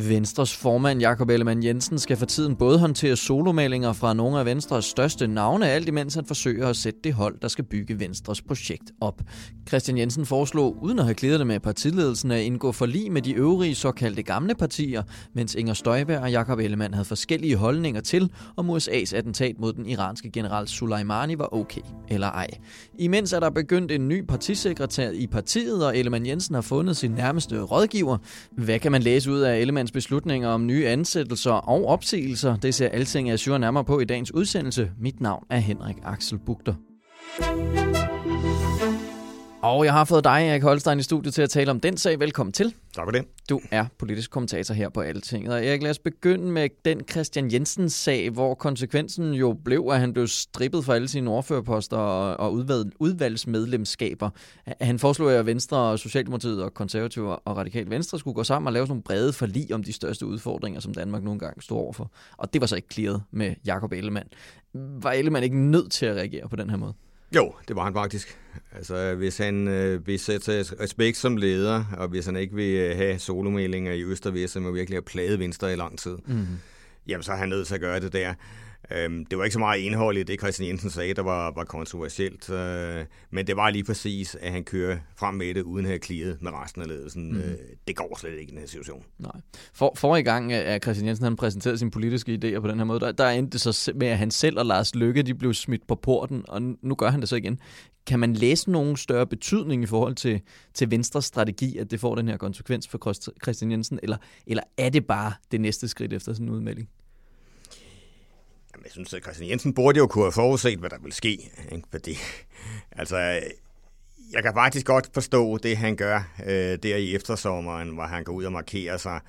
Venstres formand Jakob Ellemann Jensen skal for tiden både håndtere solomalinger fra nogle af Venstres største navne, alt imens han forsøger at sætte det hold, der skal bygge Venstres projekt op. Christian Jensen foreslog, uden at have klædet det med partiledelsen, at indgå forlig med de øvrige såkaldte gamle partier, mens Inger Støjberg og Jakob Ellemann havde forskellige holdninger til, om USA's attentat mod den iranske general Soleimani var okay eller ej. Imens er der begyndt en ny partisekretær i partiet, og Ellemann Jensen har fundet sin nærmeste rådgiver. Hvad kan man læse ud af hans beslutninger om nye ansættelser og opsigelser? Det ser Alting Azure nærmere på i dagens udsendelse. Mit navn er Henrik Axel Bugter. Og jeg har fået dig, Erik Holstein, i studiet til at tale om den sag. Velkommen til. Tak for det. Du er politisk kommentator her på Altinget. Og Erik, lad os begynde med den Christian Jensens sag, hvor konsekvensen jo blev, at han blev strippet for alle sine ordførerposter og udvalgsmedlemskaber. Han foreslog, at Venstre, Socialdemokratiet og Konservative og Radikal Venstre skulle gå sammen og lave sådan nogle brede forlig om de største udfordringer, som Danmark nogle gange stod overfor. Og det var så ikke klaret med Jakob Ellemann. Var Ellemann ikke nødt til at reagere på den her måde? Jo, det var han faktisk. Altså, hvis han øh, vil sætte respekt som leder, og hvis han ikke vil øh, have solomælinger i Øst og Vest, som virkelig har plaget Venstre i lang tid, mm. jamen så er han nødt til at gøre det der. Øhm, det var ikke så meget indhold i det, Christian Jensen sagde, der var, var kontroversielt, øh, men det var lige præcis, at han kører frem med det, uden at have kliret med resten af ledelsen. Mm. Øh, det går slet ikke i den her situation. Nej. For, i gang, at Christian Jensen han præsenterede sine politiske idéer på den her måde, der, der endte det så med, at han selv og Lars Lykke de blev smidt på porten, og nu gør han det så igen. Kan man læse nogen større betydning i forhold til, til Venstres strategi, at det får den her konsekvens for Christian Jensen, eller, eller er det bare det næste skridt efter sådan en udmelding? Jeg synes, at Christian Jensen burde jo kunne have forudset, hvad der ville ske. Ikke? Fordi, altså, jeg kan faktisk godt forstå det, han gør øh, der i eftersommeren, hvor han går ud og markerer sig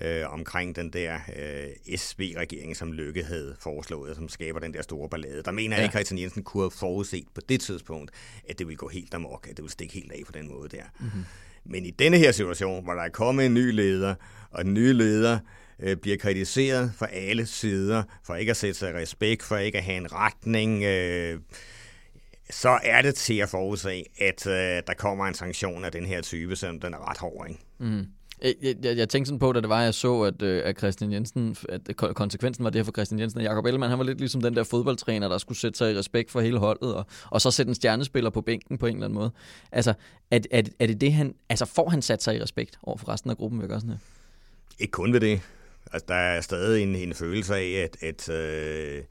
øh, omkring den der øh, SB-regering, som Lykke havde foreslået, som skaber den der store ballade. Der mener jeg ikke, at Christian Jensen kunne have forudset på det tidspunkt, at det ville gå helt amok, at det ville stikke helt af på den måde der. Mm-hmm. Men i denne her situation, hvor der er kommet en ny leder, og den nye leder øh, bliver kritiseret fra alle sider, for ikke at sætte sig respekt, for ikke at have en retning, øh, så er det til at forudse, at øh, der kommer en sanktion af den her type, som den er ret hård. Ikke? Mm. Jeg, jeg, jeg tænkte sådan på, da det var, jeg så, at, øh, at Christian Jensen, at konsekvensen var det for Christian Jensen, og Jacob Ellemann, han var lidt ligesom den der fodboldtræner, der skulle sætte sig i respekt for hele holdet, og, og så sætte en stjernespiller på bænken på en eller anden måde. Altså, er, er, er det det, han, altså får han sat sig i respekt over for resten af gruppen, vil jeg gøre sådan her? Ikke kun ved det. Altså, der er stadig en, en følelse af, at, at øh,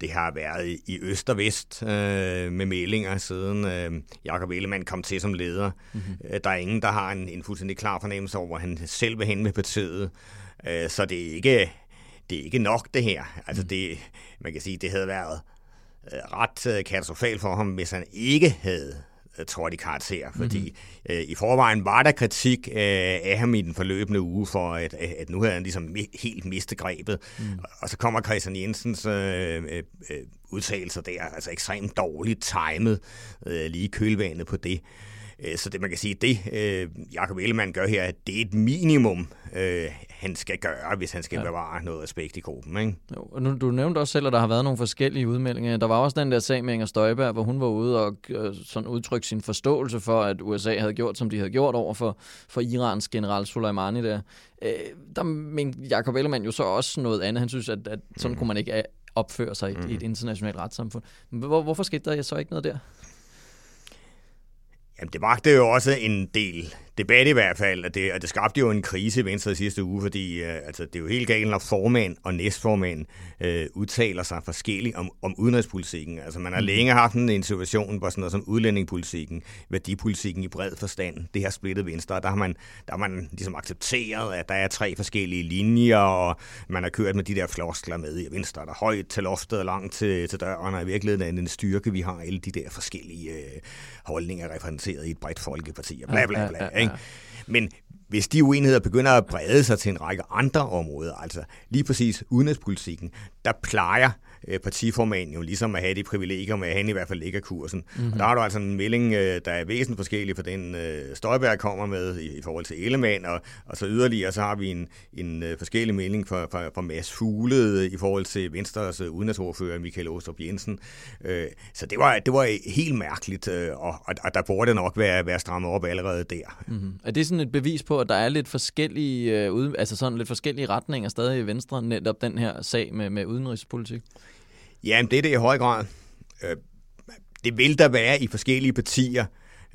det har været i øst og vest øh, med meldinger, siden øh, Jakob Ellemann kom til som leder. Mm-hmm. Der er ingen, der har en, en fuldstændig klar fornemmelse over, hvor han selv vil hen med partiet. Øh, så det er ikke det er ikke nok, det her. Altså, mhm. det, man kan sige, det havde været øh, ret øh, katastrofalt for ham, hvis han ikke havde trådt i karakter, fordi mm-hmm. øh, i forvejen var der kritik øh, af ham i den forløbende uge for, at, at nu havde han ligesom mi- helt mistet grebet. Mm. Og så kommer Christian Jensens øh, øh, øh, udtalelser der, altså ekstremt dårligt timet øh, lige kølvandet på det. Øh, så det man kan sige, det øh, Jacob Ellemann gør her, det er et minimum, øh, han skal gøre, hvis han skal ja. bevare noget respekt i gruppen. Ikke? Jo, og nu, du nævnte også selv, at der har været nogle forskellige udmeldinger. Der var også den der sag med Inger Støjberg, hvor hun var ude og øh, sådan udtrykke sin forståelse for, at USA havde gjort, som de havde gjort over for, for Irans general Soleimani der. Øh, der mente Jacob Ellemann jo så også noget andet. Han synes, at, at sådan mm. kunne man ikke øh, opføre sig i, mm. i et internationalt retssamfund. Hvor, hvorfor skete der så ikke noget der? Jamen, det magte jo også en del debat i hvert fald, og det, og det skabte jo en krise i Venstre sidste uge, fordi øh, altså, det er jo helt galt, når formand og næstformand øh, udtaler sig forskelligt om, om udenrigspolitikken. Altså man har mm. længe haft en situation, hvor sådan noget som udlændingepolitikken, værdipolitikken i bred forstand, det har splittet Venstre, og der har man, der har man ligesom accepteret, at der er tre forskellige linjer, og man har kørt med de der floskler med i Venstre, der er højt til loftet og langt til, til døren, og i virkeligheden er den styrke, vi har alle de der forskellige øh, holdninger repræsenteret i et bredt folkeparti, og bla bla bla. Ja, ja, ja. Ikke? Men hvis de uenigheder begynder at brede sig til en række andre områder, altså lige præcis udenrigspolitikken, der plejer øh, partiformanden jo ligesom at have de privilegier med, at han i hvert fald ligger kursen. Mm-hmm. Og der har du altså en melding, øh, der er væsentligt forskellig fra den øh, Støjberg kommer med i, i forhold til Ellemann, og, og så yderligere så har vi en, en øh, forskellig melding fra, fra, fra Mads Fugle i forhold til Venstres øh, udenrigsordfører Michael Åstrup Jensen. Øh, så det var, det var helt mærkeligt, øh, og, og, der burde nok være, være strammet op allerede der. Mm-hmm. Er det sådan et bevis på, at der er lidt forskellige, øh, altså sådan lidt forskellige retninger stadig i Venstre, netop den her sag med, med udenrigspolitik? Jamen, det er det i høj grad. Øh, det vil der være i forskellige partier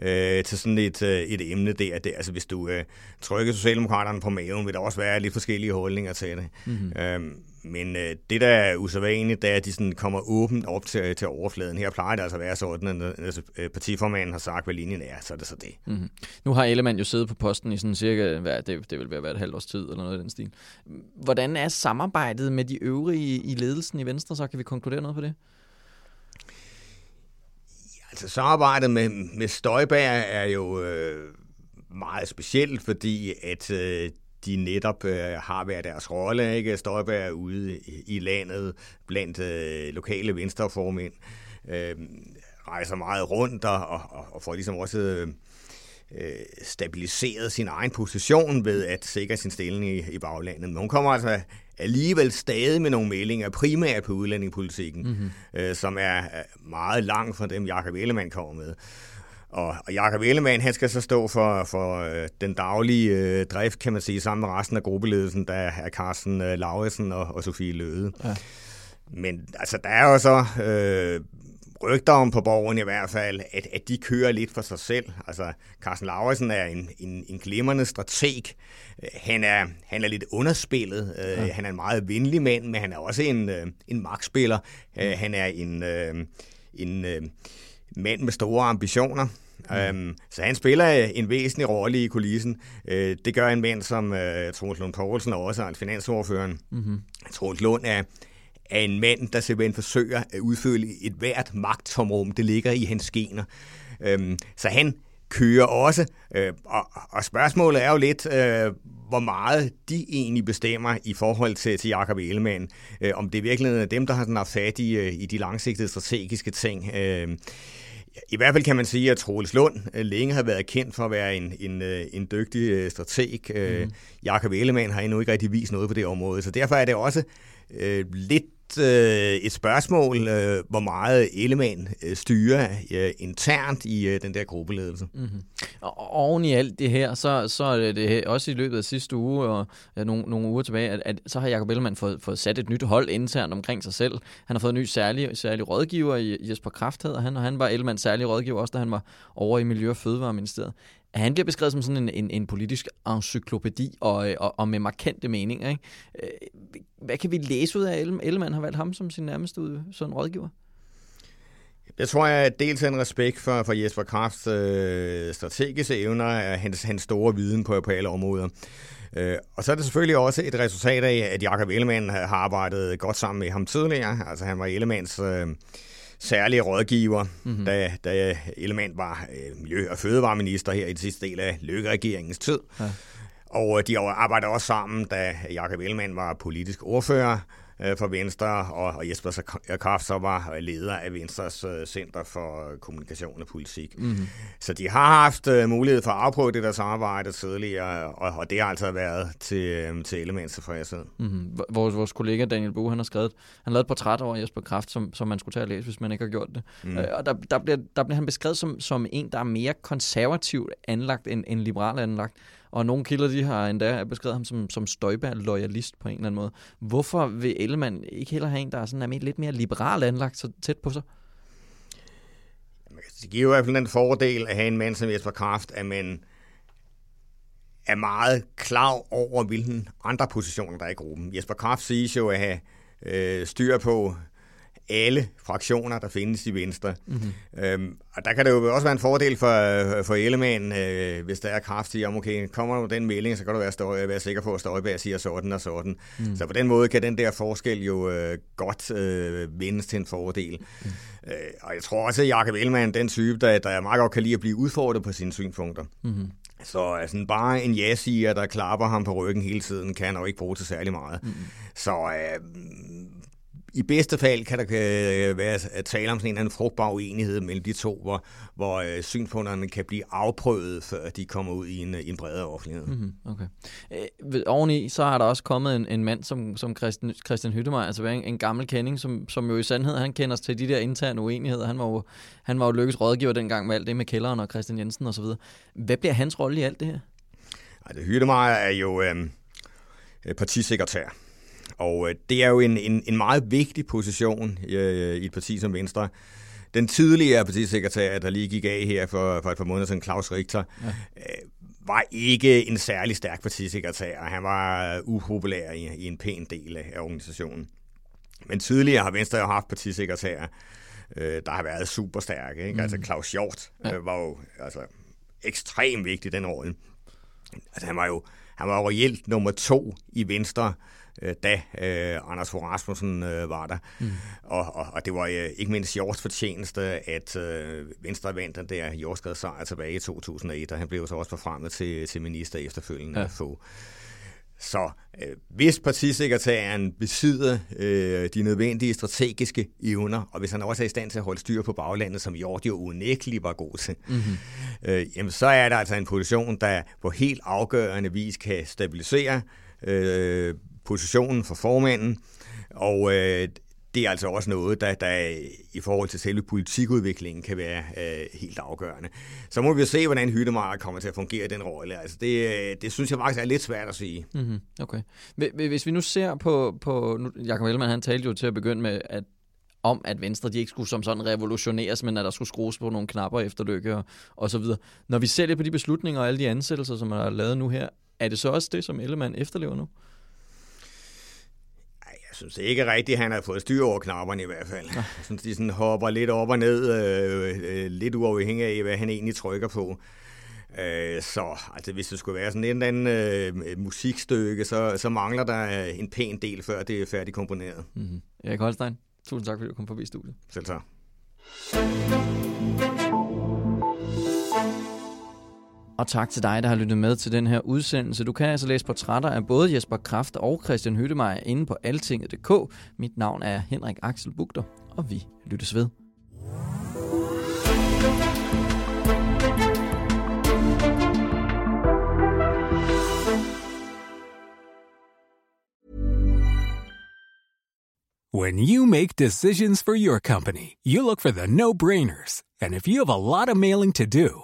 øh, til sådan et, øh, et emne der. Det, altså, hvis du øh, trykker Socialdemokraterne på maven, vil der også være lidt forskellige holdninger til det. Mm-hmm. Øhm, men øh, det, der er usædvanligt, det er, at de sådan kommer åbent op til, til overfladen. Her plejer det altså at være sådan, at altså, partiformanden har sagt, hvad linjen er, så er det så det. Mm-hmm. Nu har Ellemann jo siddet på posten i sådan cirka, hvad, det, det vil være et halvt års tid, eller noget i den stil. Hvordan er samarbejdet med de øvrige i ledelsen i Venstre, så kan vi konkludere noget på det? Ja, altså samarbejdet med, med Støjberg er jo øh, meget specielt, fordi at øh, de netop øh, har været deres rolle. Ikke? Støjberg er ude i, landet blandt øh, lokale venstreformænd, øh, rejser meget rundt og, og, og får ligesom også øh, stabiliseret sin egen position ved at sikre sin stilling i, i baglandet. Men hun kommer altså alligevel stadig med nogle meldinger, primært på udlændingepolitikken, mm-hmm. øh, som er meget langt fra dem, Jakob Ellemann kommer med. Og, og Jakob Ellemann, han skal så stå for, for øh, den daglige øh, drift, kan man sige, sammen med resten af gruppeledelsen, der er Carsten øh, Lauritsen og, og Sofie Løde. Ja. Men altså, der er jo så øh, rygter om på borgen i hvert fald, at, at de kører lidt for sig selv. Altså, Carsten Lauritsen er en, en, en glimrende strateg. Han er, han er lidt underspillet. Øh, ja. Han er en meget venlig mand, men han er også en, øh, en magtspiller. Mm. Han er en, en, en mand med store ambitioner. Mm. Øhm, så han spiller en væsentlig rolle i kulissen. Øh, det gør en mand som øh, Troels Lund Poulsen og også finansordføreren. Mm-hmm. Troels Lund er, er en mand, der simpelthen forsøger at udfylde et hvert magttomrum. Det ligger i hans gener. Øhm, så han kører også. Øh, og, og spørgsmålet er jo lidt, øh, hvor meget de egentlig bestemmer i forhold til, til Jacob Ellemann. Øh, om det virkelig er dem, der har haft fat i, øh, i de langsigtede strategiske ting. Øh, i hvert fald kan man sige, at Troels Lund øh, længe har været kendt for at være en, en, øh, en dygtig øh, strateg. Mm. Jakob Ellemann har endnu ikke rigtig vist noget på det område, så derfor er det også øh, lidt øh, et spørgsmål, øh, hvor meget Ellemann øh, styrer øh, internt i øh, den der gruppeledelse. Mm-hmm. Og oven i alt det her, så, så er det også i løbet af sidste uge og ja, nogle, nogle uger tilbage, at, at så har Jacob Ellemann fået, fået sat et nyt hold internt omkring sig selv. Han har fået en ny særlig, særlig rådgiver, Jesper Kraft hedder han, og han var Ellemanns særlig rådgiver også, da han var over i Miljø- og Fødevareministeriet han bliver beskrevet som sådan en, en, en politisk encyklopædi og, øh, og, og med markante meninger. Ikke? Øh, hvad kan vi læse ud af, at Ellemann har valgt ham som sin nærmeste sådan rådgiver? Jeg tror, at dels en respekt for, for Jesper Krafts øh, strategiske evner, og hans, hans store viden på, på alle områder. Øh, og så er det selvfølgelig også et resultat af, at Jakob Ellemann har arbejdet godt sammen med ham tidligere. Altså han var Ellemanns øh, særlige rådgiver, mm-hmm. da, da Ellemann var øh, miljø- og fødevareminister her i den sidste del af Løkke-regeringens tid. Ja. Og øh, de arbejdede også sammen, da Jakob Ellemann var politisk ordfører øh, for Venstre, og, og Jesper Kraft så var leder af Venstres øh, Center for Kommunikation og Politik. Mm-hmm. Så de har haft øh, mulighed for at afprøve det der samarbejde tidligere, og, og det har altså været til, øh, til Elements tilfredshed. Mm-hmm. Vores, vores kollega Daniel Bo, han har skrevet, han lavede et portræt over Jesper Kraft, som, som man skulle tage og læse, hvis man ikke har gjort det. Mm. Øh, og der, der, bliver, der bliver han beskrevet som, som en, der er mere konservativt anlagt end, end liberal anlagt. Og nogle kilder de har endda beskrevet ham som, som Støjberg-loyalist på en eller anden måde. Hvorfor vil Ellemann ikke heller have en, der er, sådan, er lidt mere liberal anlagt så tæt på sig? Det giver i hvert fald den fordel at have en mand som Jesper Kraft, at man er meget klar over, hvilken andre positioner der er i gruppen. Jesper Kraft siges jo at have øh, styr på alle fraktioner, der findes i Venstre. Mm-hmm. Øhm, og der kan det jo også være en fordel for, for Ellemann, øh, hvis der er kraft i, om okay, kommer den melding, så kan du være, støj, være sikker på, at Støjberg siger sådan og sådan. Mm. Så på den måde kan den der forskel jo øh, godt øh, vindes til en fordel. Mm. Øh, og jeg tror også, at Jakob Ellemann den type, der, der meget godt kan lide at blive udfordret på sine synspunkter. Mm-hmm. Så altså, bare en ja-siger, der klapper ham på ryggen hele tiden, kan han jo ikke bruge til særlig meget. Mm. Så øh, i bedste fald kan der øh, være tale om sådan en eller anden frugtbar uenighed mellem de to, hvor, hvor øh, synspunkterne kan blive afprøvet, før de kommer ud i en, i en bredere offentlighed. Mm-hmm, okay. Øh, oveni, så har der også kommet en, en mand som, som Christian, Christian Hyttemeier, altså en, en gammel kending, som, som jo i sandhed, han kender sig til de der interne uenigheder. Han var jo, han var jo lykkes rådgiver dengang med alt det med Kælderen og Christian Jensen osv. Hvad bliver hans rolle i alt det her? Altså, Hyttemeier er jo øh, partisekretær. Og øh, det er jo en, en, en meget vigtig position øh, i et parti som Venstre. Den tidligere partisekretær, der lige gik af her for, for et par måneder siden, Claus Richter, ja. øh, var ikke en særlig stærk partisekretær. Han var upopulær i, i en pæn del af organisationen. Men tidligere har Venstre jo haft partisekretærer, øh, der har været super stærke. Ikke? Mm. Altså Claus Hjort ja. øh, var jo altså, ekstremt vigtig den rolle. Altså, han var jo han var jo reelt nummer to i Venstre øh, da øh, Anders Fogh Rasmussen øh, var der. Mm. Og, og, og det var øh, ikke mindst Jords fortjeneste, at øh, Venstre vandt den der sejr tilbage i 2001, og han blev så også forfremmet til, til minister efterfølgende ja. få. Så øh, hvis partisekretæren besidder øh, de nødvendige strategiske evner, og hvis han også er i stand til at holde styr på baglandet, som Jord jo unægteligt var god til, mm-hmm. øh, jamen, så er der altså en position, der på helt afgørende vis kan stabilisere øh, positionen for formanden, og øh, det er altså også noget, der, der i forhold til selve politikudviklingen kan være øh, helt afgørende. Så må vi se, hvordan Hyttemark kommer til at fungere i den rolle. Altså det, øh, det synes jeg faktisk er lidt svært at sige. Mm-hmm. Okay. Hvis vi nu ser på, på Jakob Ellemann, han talte jo til at begynde med, at om, at Venstre de ikke skulle som sådan revolutioneres, men at der skulle skrues på nogle knapper efter lykke og, og så videre. Når vi ser det på de beslutninger og alle de ansættelser, som man har lavet nu her, er det så også det, som Ellemann efterlever nu? Synes ikke rigtigt, at han har fået styr over knapperne i hvert fald. Jeg synes, de sådan hopper lidt op og ned, øh, øh, lidt uafhængig af, hvad han egentlig trykker på. Øh, så altså, hvis det skulle være sådan en eller anden øh, musikstykke, så, så mangler der en pæn del, før det er færdigt komponeret. Mm-hmm. Erik Holstein, tusind tak, fordi du kom forbi studiet. Selv tak. Og tak til dig, der har lyttet med til den her udsendelse. Du kan altså læse portrætter af både Jesper Kraft og Christian Hyttemeier inde på altinget.dk. Mit navn er Henrik Axel Bugter, og vi lyttes ved. When you make decisions for your company, you look for the no-brainers. And if you have a lot of mailing to do,